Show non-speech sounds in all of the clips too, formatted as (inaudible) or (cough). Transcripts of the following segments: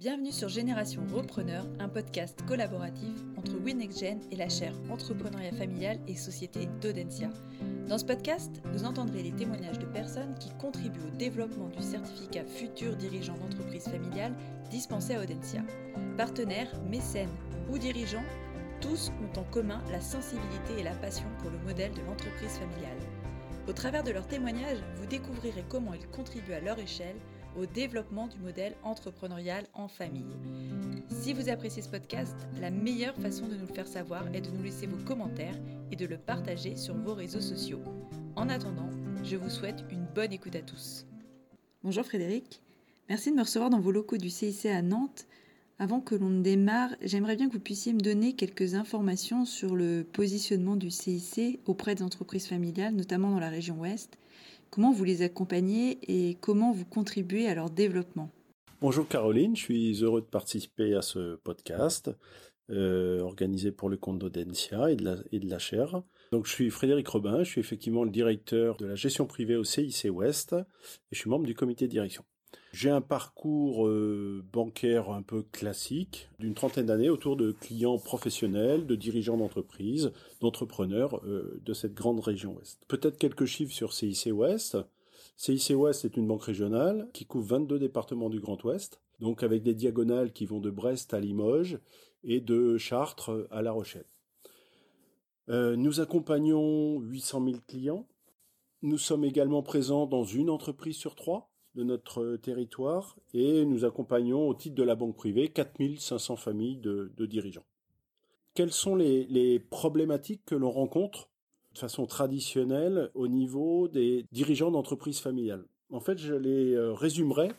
Bienvenue sur Génération Repreneur, un podcast collaboratif entre WinNextGen et la chaire Entrepreneuriat familial et Société d'Audencia. Dans ce podcast, vous entendrez les témoignages de personnes qui contribuent au développement du certificat futur dirigeant d'entreprise familiale dispensé à Audencia. Partenaires, mécènes ou dirigeants, tous ont en commun la sensibilité et la passion pour le modèle de l'entreprise familiale. Au travers de leurs témoignages, vous découvrirez comment ils contribuent à leur échelle au développement du modèle entrepreneurial en famille. Si vous appréciez ce podcast, la meilleure façon de nous le faire savoir est de nous laisser vos commentaires et de le partager sur vos réseaux sociaux. En attendant, je vous souhaite une bonne écoute à tous. Bonjour Frédéric, merci de me recevoir dans vos locaux du CIC à Nantes. Avant que l'on ne démarre, j'aimerais bien que vous puissiez me donner quelques informations sur le positionnement du CIC auprès des entreprises familiales, notamment dans la région Ouest, Comment vous les accompagnez et comment vous contribuez à leur développement? Bonjour Caroline, je suis heureux de participer à ce podcast euh, organisé pour le compte d'Audencia et de la, et chaire. Donc je suis Frédéric Robin, je suis effectivement le directeur de la gestion privée au CIC Ouest et je suis membre du comité de direction. J'ai un parcours euh, bancaire un peu classique d'une trentaine d'années autour de clients professionnels, de dirigeants d'entreprises, d'entrepreneurs euh, de cette grande région ouest. Peut-être quelques chiffres sur CIC Ouest. CIC Ouest est une banque régionale qui couvre 22 départements du Grand Ouest, donc avec des diagonales qui vont de Brest à Limoges et de Chartres à La Rochelle. Euh, nous accompagnons 800 000 clients. Nous sommes également présents dans une entreprise sur trois de notre territoire et nous accompagnons au titre de la banque privée 4500 familles de, dirigeants. Quelles sont les, problématiques que l'on rencontre de façon traditionnelle au niveau des dirigeants d'entreprises familiales? En fait, je les euh, résumerai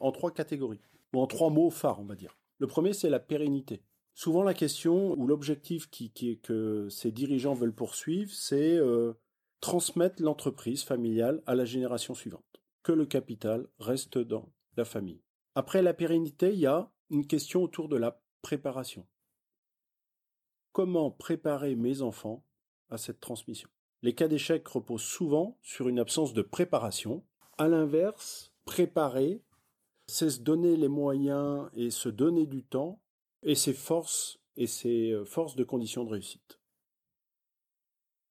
en trois catégories, ou en trois mots phares, on va dire. Le premier, c'est la pérennité. Souvent, la question ou l'objectif qui, que ces dirigeants veulent poursuivre, c'est euh, transmettre l'entreprise familiale à la génération suivante le capital reste dans la famille. Après la pérennité, il y a une question autour de la préparation. Comment préparer mes enfants à cette transmission? Les cas d'échec reposent souvent sur une absence de préparation. À l'inverse, préparer, c'est se donner les moyens et se donner du temps et ses forces et ses euh, forces de conditions de réussite.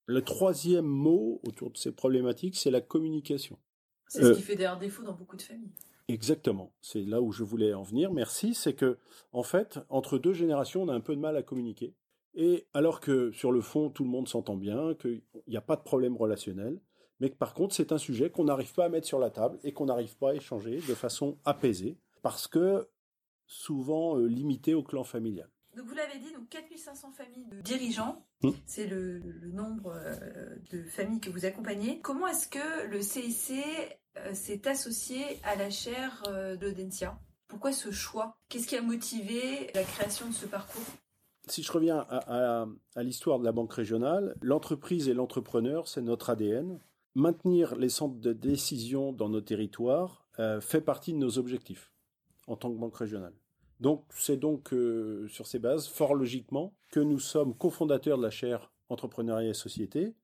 Le troisième mot autour de ces problématiques, c'est la communication. C'est ce euh, qui fait d'ailleurs défaut dans beaucoup de familles. Exactement. C'est là où je voulais en venir. Merci. C'est que, en fait, entre deux générations, on a un peu de mal à communiquer. Et alors que, sur le fond, tout le monde s'entend bien, qu'il n'y a pas de problème relationnel, mais que par contre, c'est un sujet qu'on n'arrive pas à mettre sur la table et qu'on n'arrive pas à échanger de façon apaisée, parce que souvent euh, limité au clan familial. Donc vous l'avez dit, donc 4500 familles de dirigeants, mmh. c'est le, nombre euh, de familles que vous accompagnez. Comment est-ce que le CIC euh, s'est associé à la chaire euh, d'Audencia? Pourquoi ce choix? Qu'est-ce qui a motivé la création de ce parcours? Si je reviens à, l'histoire de la banque régionale, l'entreprise et l'entrepreneur, c'est notre ADN. Maintenir les centres de décision dans nos territoires fait partie de nos objectifs en tant que banque régionale. Donc c'est donc euh, sur ces bases, fort logiquement, que nous sommes cofondateurs de la chaire Entrepreneuriat et Société,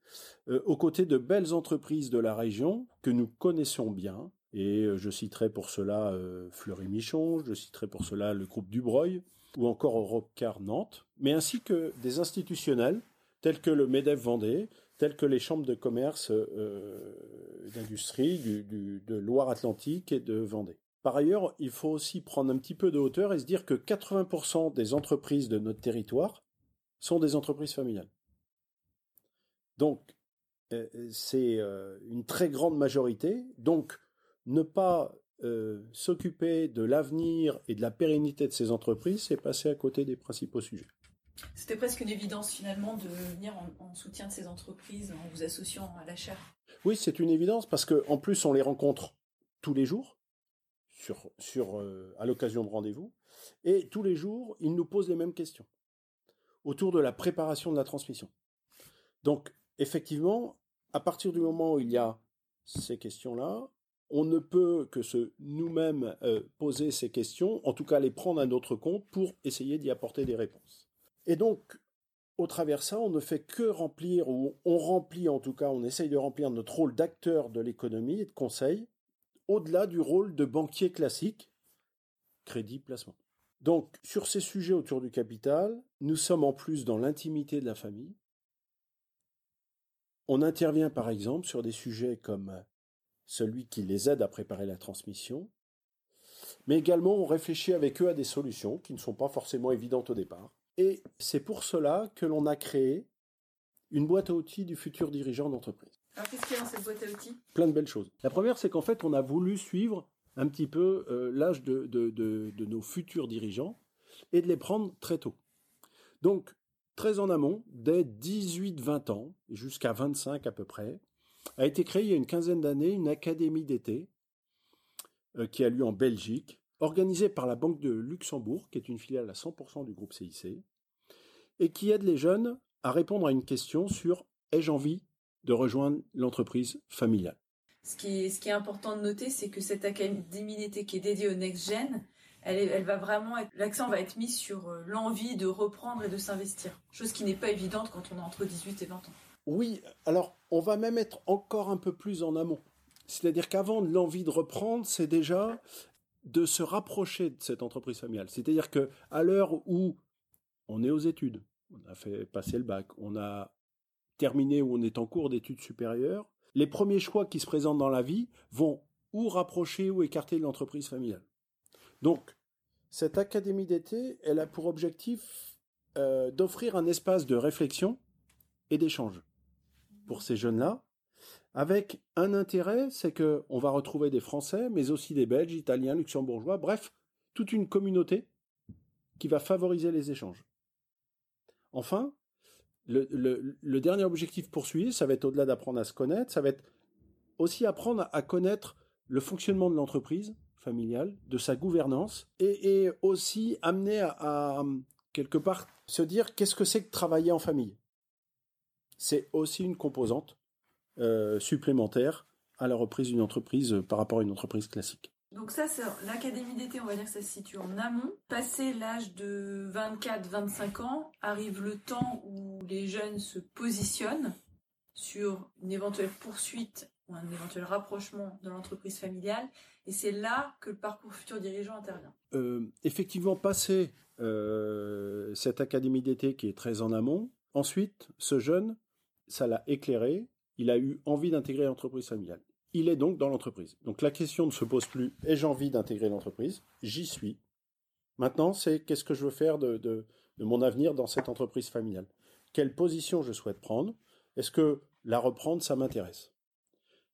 euh, aux côtés de belles entreprises de la région que nous connaissons bien. Et euh, je citerai pour cela Fleury Michon, je citerai pour cela le groupe Dubreuil, ou encore Europcar Nantes, mais ainsi que des institutionnels tels que le MEDEF Vendée, tels que les chambres de commerce d'industrie de Loire-Atlantique et de Vendée. Par ailleurs, il faut aussi prendre un petit peu de hauteur et se dire que 80% des entreprises de notre territoire sont des entreprises familiales. Donc, euh, c'est euh, une très grande majorité. Donc, ne pas euh, s'occuper de l'avenir et de la pérennité de ces entreprises, c'est passer à côté des principaux sujets. C'était presque une évidence finalement de venir en, soutien de ces entreprises en vous associant à la chaire. Oui, c'est une évidence parce qu'en plus on les rencontre tous les jours sur, euh, à l'occasion de rendez-vous. Et tous les jours, ils nous posent les mêmes questions autour de la préparation de la transmission. Donc, effectivement, à partir du moment où il y a ces questions-là, on ne peut que se nous-mêmes euh, poser ces questions, en tout cas les prendre à notre compte pour essayer d'y apporter des réponses. Et donc, au travers de ça, on ne fait que remplir, ou on remplit en tout cas, on essaye de remplir notre rôle d'acteur de l'économie et de conseil, au-delà du rôle de banquier classique crédit, placement. Donc, sur ces sujets autour du capital, nous sommes en plus dans l'intimité de la famille. On intervient par exemple sur des sujets comme celui qui les aide à préparer la transmission, mais également on réfléchit avec eux à des solutions qui ne sont pas forcément évidentes au départ. Et c'est pour cela que l'on a créé une boîte à outils du futur dirigeant d'entreprise. Alors qu'est-ce qu'il y a dans cette boîte à outils? Plein de belles choses. La première, c'est qu'en fait, on a voulu suivre un petit peu euh, l'âge de, nos futurs dirigeants et de les prendre très tôt. Donc, très en amont, dès 18-20 ans, jusqu'à 25 à peu près, a été créée il y a une quinzaine d'années une académie d'été euh, qui a lieu en Belgique, organisée par la Banque de Luxembourg, qui est une filiale à 100% du groupe CIC, et qui aide les jeunes à répondre à une question sur ai-je envie de rejoindre l'entreprise familiale ce qui, est, ce qui est important de noter, c'est que cette académie d'été qui est dédiée au Next Gen, elle, elle va vraiment être, l'accent va être mis sur euh, l'envie de reprendre et de s'investir. Chose qui n'est pas évidente quand on a entre 18 et 20 ans. Oui, alors on va même être encore un peu plus en amont. C'est-à-dire qu'avant l'envie de reprendre, c'est déjà de se rapprocher de cette entreprise familiale. C'est-à-dire que à l'heure où on est aux études, on a fait passer le bac, on a terminé ou on est en cours d'études supérieures, les premiers choix qui se présentent dans la vie vont ou rapprocher ou écarter l'entreprise familiale. Donc, cette académie d'été, elle a pour objectif euh, d'offrir un espace de réflexion et d'échange pour ces jeunes-là, avec un intérêt, c'est que on va retrouver des Français, mais aussi des Belges, Italiens, Luxembourgeois, bref, toute une communauté qui va favoriser les échanges. Enfin, le, dernier objectif poursuivi, ça va être au-delà d'apprendre à se connaître, ça va être aussi apprendre à connaître le fonctionnement de l'entreprise familiale, de sa gouvernance, et, aussi amener à, quelque part se dire qu'est-ce que c'est que travailler en famille. C'est aussi une composante euh, supplémentaire à la reprise d'une entreprise par rapport à une entreprise classique. Donc ça, l'académie d'été, on va dire que ça se situe en amont. Passé l'âge de 24-25 ans, arrive le temps où les jeunes se positionnent sur une éventuelle poursuite ou un éventuel rapprochement de l'entreprise familiale. Et c'est là que le parcours futur dirigeant intervient. Euh, effectivement, passé euh, cette académie d'été qui est très en amont, ensuite, ce jeune, ça l'a éclairé, il a eu envie d'intégrer l'entreprise familiale il est donc dans l'entreprise. Donc la question ne se pose plus ai-je envie d'intégrer l'entreprise? J'y suis. Maintenant, c'est qu'est-ce que je veux faire de, mon avenir dans cette entreprise familiale? Quelle position je souhaite prendre Est-ce que la reprendre, ça m'intéresse?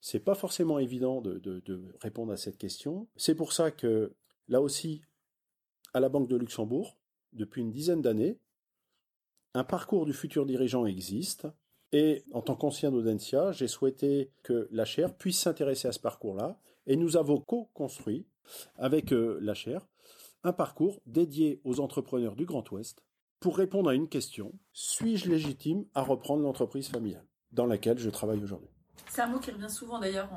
C'est pas forcément évident de, répondre à cette question. C'est pour ça que, là aussi, à la Banque de Luxembourg, depuis une dizaine d'années, un parcours du futur dirigeant existe et en tant qu'ancien d'Audencia, j'ai souhaité que la chaire puisse s'intéresser à ce parcours-là. Et nous avons co-construit avec euh, la chaire un parcours dédié aux entrepreneurs du Grand Ouest pour répondre à une question. Suis-je légitime à reprendre l'entreprise familiale dans laquelle je travaille aujourd'hui? C'est un mot qui revient souvent d'ailleurs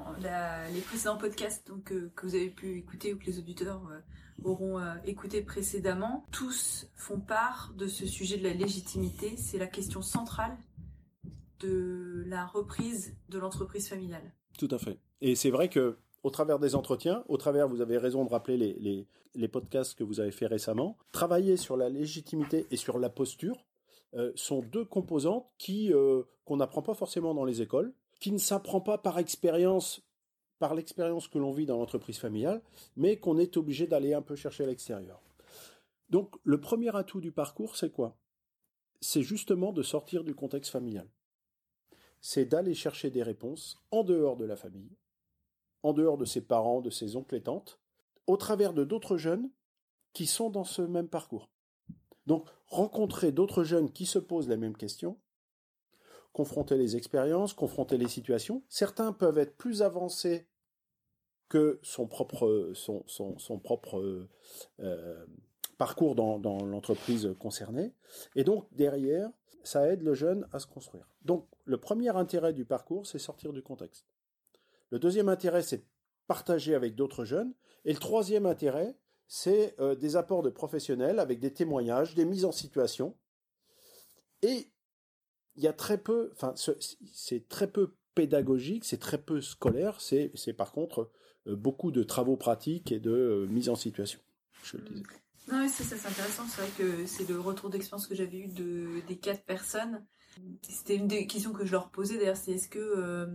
les précédents podcasts donc, euh, que vous avez pu écouter ou que les auditeurs euh, auront écouté précédemment. Tous font part de ce sujet de la légitimité. C'est la question centrale de la reprise de l'entreprise familiale. Tout à fait. Et c'est vrai que au travers des entretiens, au travers, vous avez raison de rappeler les, les, podcasts que vous avez fait récemment, travailler sur la légitimité et sur la posture euh, sont deux composantes qui euh, qu'on n'apprend pas forcément dans les écoles, qui ne s'apprend pas par expérience, par l'expérience que l'on vit dans l'entreprise familiale, mais qu'on est obligé d'aller un peu chercher à l'extérieur. Donc le premier atout du parcours, c'est quoi? C'est justement de sortir du contexte familial c'est d'aller chercher des réponses en dehors de la famille, en dehors de ses parents, de ses oncles et tantes, au travers de d'autres jeunes qui sont dans ce même parcours. Donc, rencontrer d'autres jeunes qui se posent les mêmes questions, confronter les expériences, confronter les situations. Certains peuvent être plus avancés que son propre, son, son, propre euh, parcours dans, l'entreprise concernée. Et donc, derrière, ça aide le jeune à se construire. Donc, le premier intérêt du parcours, c'est sortir du contexte. Le deuxième intérêt, c'est partager avec d'autres jeunes. Et le troisième intérêt, c'est euh, des apports de professionnels avec des témoignages, des mises en situation. Et il y a très peu, enfin, c'est très peu pédagogique, c'est très peu scolaire, c'est par contre euh, beaucoup de travaux pratiques et de euh, mise en situation. je le disais. Non, c'est ça, c'est intéressant. C'est vrai que c'est le retour d'expérience que j'avais eu de, des quatre personnes. C'était une des questions que je leur posais d'ailleurs, c'est est-ce que euh,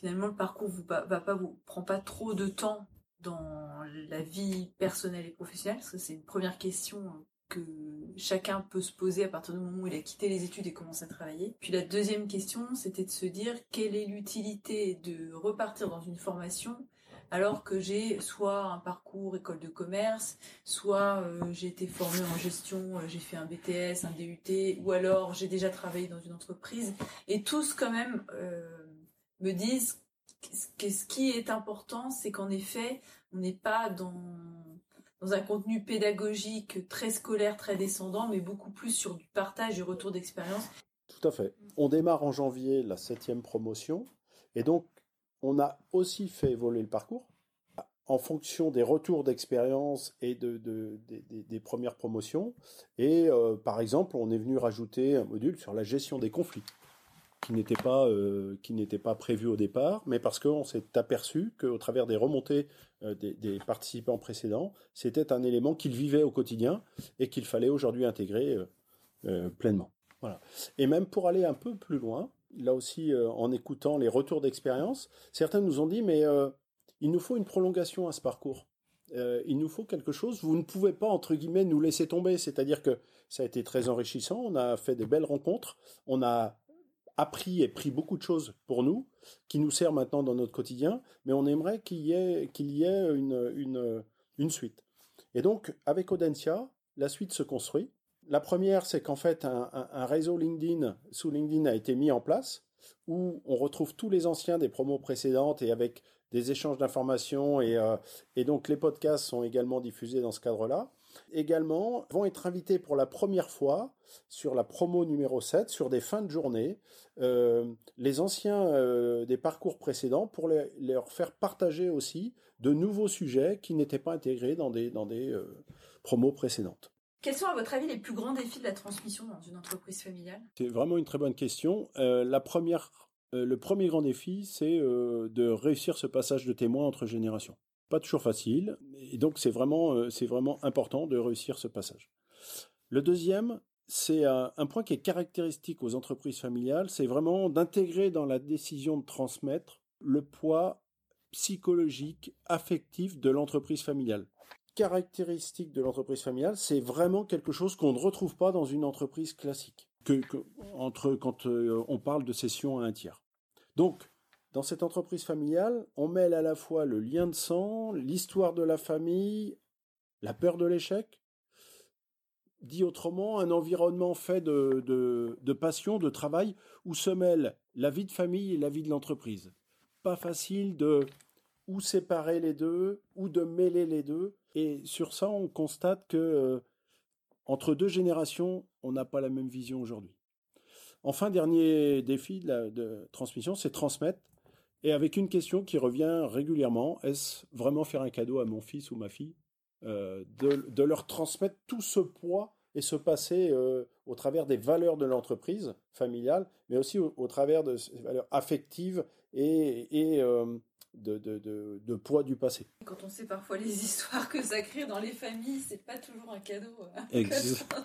finalement le parcours vous vous prend pas trop de temps dans la vie personnelle et professionnelle? Parce que c'est une première question que chacun peut se poser à partir du moment où il a quitté les études et commencé à travailler. Puis la deuxième question, c'était de se dire quelle est l'utilité de repartir dans une formation alors que j'ai soit un parcours école de commerce, soit euh, j'ai été formée en gestion, euh, j'ai fait un BTS, un DUT, ou alors j'ai déjà travaillé dans une entreprise. Et tous quand même euh, me disent que ce qui est important, c'est qu'en effet, on n'est pas dans un contenu pédagogique très scolaire, très descendant, mais beaucoup plus sur du partage et retour d'expérience. Tout à fait. On démarre en janvier la septième promotion, et donc on a aussi fait évoluer le parcours en fonction des retours d'expérience et de, des premières promotions. Et euh, par exemple, on est venu rajouter un module sur la gestion des conflits qui n'était pas euh, qui n'était pas prévu au départ, mais parce qu'on s'est aperçu qu'au travers des remontées euh, des, participants précédents, c'était un élément qu'ils vivaient au quotidien et qu'il fallait aujourd'hui intégrer pleinement. Voilà. Et même pour aller un peu plus loin, là aussi, euh, en écoutant les retours d'expérience, certains nous ont dit, mais euh, il nous faut une prolongation à ce parcours. Euh, il nous faut quelque chose. Vous ne pouvez pas, entre guillemets, nous laisser tomber. C'est-à-dire que ça a été très enrichissant. On a fait des belles rencontres. On a appris et pris beaucoup de choses pour nous, qui nous servent maintenant dans notre quotidien. Mais on aimerait qu'il y ait, qu'il y ait une, une, suite. Et donc, avec Audencia, la suite se construit. La première, c'est qu'en fait, un, réseau LinkedIn sous LinkedIn a été mis en place où on retrouve tous les anciens des promos précédentes et avec des échanges d'informations et, euh, donc les podcasts sont également diffusés dans ce cadre-là. Également, vont être invités pour la première fois sur la promo numéro 7, sur des fins de journée, euh, les anciens euh, des parcours précédents pour leur faire partager aussi de nouveaux sujets qui n'étaient pas intégrés dans des, dans des promos précédentes. Quels sont, à votre avis, les plus grands défis de la transmission dans une entreprise familiale? C'est vraiment une très bonne question. Euh, la première, euh, le premier grand défi, c'est euh, de réussir ce passage de témoins entre générations. Pas toujours facile, et donc c'est vraiment, c'est vraiment important de réussir ce passage. Le deuxième, c'est un, un point qui est caractéristique aux entreprises familiales, c'est vraiment d'intégrer dans la décision de transmettre le poids psychologique, affectif de l'entreprise familiale caractéristique de l'entreprise familiale, c'est vraiment quelque chose qu'on ne retrouve pas dans une entreprise classique, que, entre, quand euh, on parle de cession à un tiers. Donc, dans cette entreprise familiale, on mêle à la fois le lien de sang, l'histoire de la famille, la peur de l'échec, dit autrement, un environnement fait de, de, de, passion, de travail, où se mêlent la vie de famille et la vie de l'entreprise. Pas facile de ou séparer les deux, ou de mêler les deux. Et sur ça, on constate que euh, entre deux générations, on n'a pas la même vision aujourd'hui. Enfin, dernier défi de, transmission, c'est transmettre. Et avec une question qui revient régulièrement, est-ce vraiment faire un cadeau à mon fils ou ma fille euh, de, leur transmettre tout ce poids et ce passé euh, au travers des valeurs de l'entreprise familiale, mais aussi au, travers de ces valeurs affectives et, et de, de, de, poids du passé? Quand on sait parfois les histoires que ça crée dans les familles, c'est pas toujours un cadeau hein, Exactement.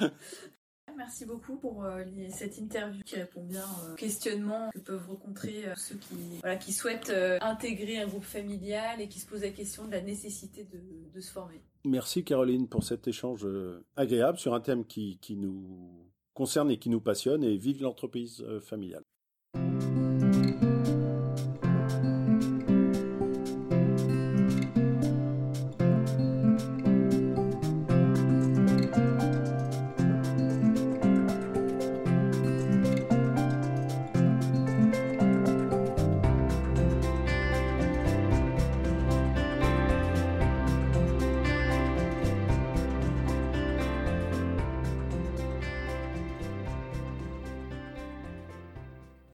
(laughs) Merci beaucoup pour euh, cette interview qui répond bien aux questionnements que peuvent rencontrer euh, ceux qui, souhaitent euh, intégrer un groupe familial et qui se posent la question de la nécessité de, se former. Merci Caroline pour cet échange agréable sur un thème qui, qui nous concerne et qui nous passionne et vive l'entreprise familiale.